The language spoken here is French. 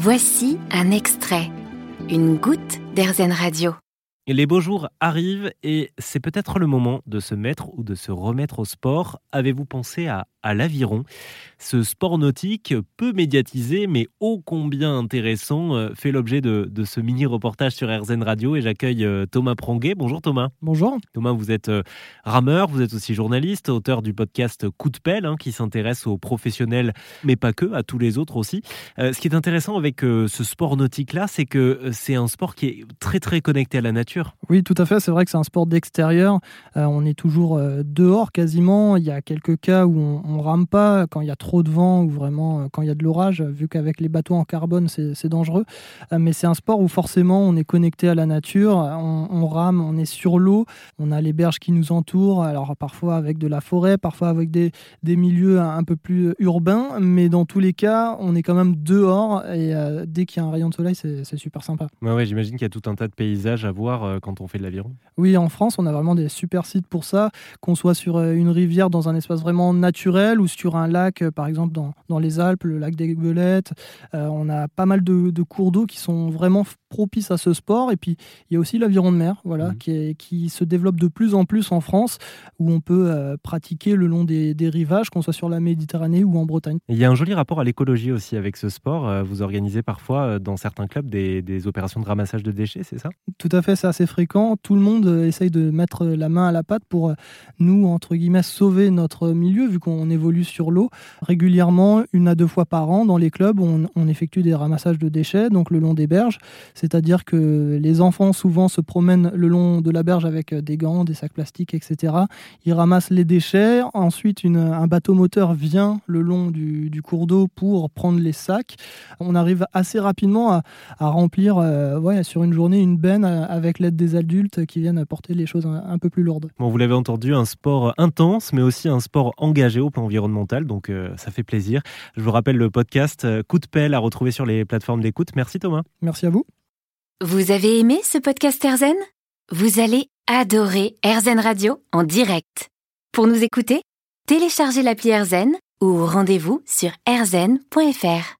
Voici un extrait, une goutte d'Airzen Radio. Les beaux jours arrivent et c'est peut-être le moment de se mettre ou de se remettre au sport. Avez-vous pensé à, à l'aviron Ce sport nautique, peu médiatisé mais ô combien intéressant, euh, fait l'objet de, de ce mini-reportage sur RZN Radio et j'accueille euh, Thomas Pranguet. Bonjour Thomas. Bonjour. Thomas, vous êtes euh, rameur, vous êtes aussi journaliste, auteur du podcast Coup de pelle hein, qui s'intéresse aux professionnels mais pas que, à tous les autres aussi. ce qui est intéressant avec ce sport nautique-là, c'est que c'est un sport qui est très très connecté à la nature oui, tout à fait. C'est vrai que c'est un sport d'extérieur. Euh, on est toujours dehors quasiment. Il y a quelques cas où on, ne rame pas quand il y a trop de vent ou vraiment euh, quand il y a de l'orage, vu qu'avec les bateaux en carbone, c'est dangereux. mais c'est un sport où forcément on est connecté à la nature. On, rame, on est sur l'eau. On a les berges qui nous entourent. Alors parfois avec de la forêt, parfois avec des, des milieux un, peu plus urbains. Mais dans tous les cas, on est quand même dehors. Et dès qu'il y a un rayon de soleil, c'est super sympa. Ouais, J'imagine qu'il y a tout un tas de paysages à voir euh, quand on fait de l'aviron Oui, en France, on a vraiment des super sites pour ça, qu'on soit sur euh, une rivière dans un espace vraiment naturel ou sur un lac, euh, par exemple dans, dans les Alpes, le lac des Gueulettes. on a pas mal de, cours d'eau qui sont vraiment propices à ce sport. Et puis, il y a aussi l'aviron de mer, voilà, mmh. qui, est, qui, se développe de plus en plus en France, où on peut pratiquer le long des, des rivages, qu'on soit sur la Méditerranée ou en Bretagne. il y a un joli rapport à l'écologie aussi avec ce sport. Vous organisez parfois dans certains clubs des, des opérations de ramassage de déchets, c'est ça? Tout à fait, c'est assez fréquent. Tout le monde euh, essaye de mettre la main à la pâte pour euh, nous, entre guillemets, sauver notre milieu, vu qu'on évolue sur l'eau. Régulièrement, une à deux fois par an, dans les clubs, on, effectue des ramassages de déchets, donc le long des berges. C'est-à-dire que les enfants, souvent, se promènent le long de la berge avec euh, des gants, des sacs plastiques, etc. Ils ramassent les déchets. Ensuite, un bateau moteur vient le long du, cours d'eau pour prendre les sacs. On arrive assez rapidement à, remplir, ouais, sur une journée, une benne avec l'aide des adultes qui viennent apporter les choses un, peu plus lourdes. Bon, vous l'avez entendu, un sport intense, mais aussi un sport engagé au plan environnemental, donc euh, ça fait plaisir. Je vous rappelle le podcast euh, Coup de pelle à retrouver sur les plateformes d'écoute. Merci Thomas. Merci à vous. Vous avez aimé ce podcast Erzen Vous allez adorer Erzen Radio en direct. Pour nous écouter, téléchargez l'appli Erzen ou rendez-vous sur erzen.fr.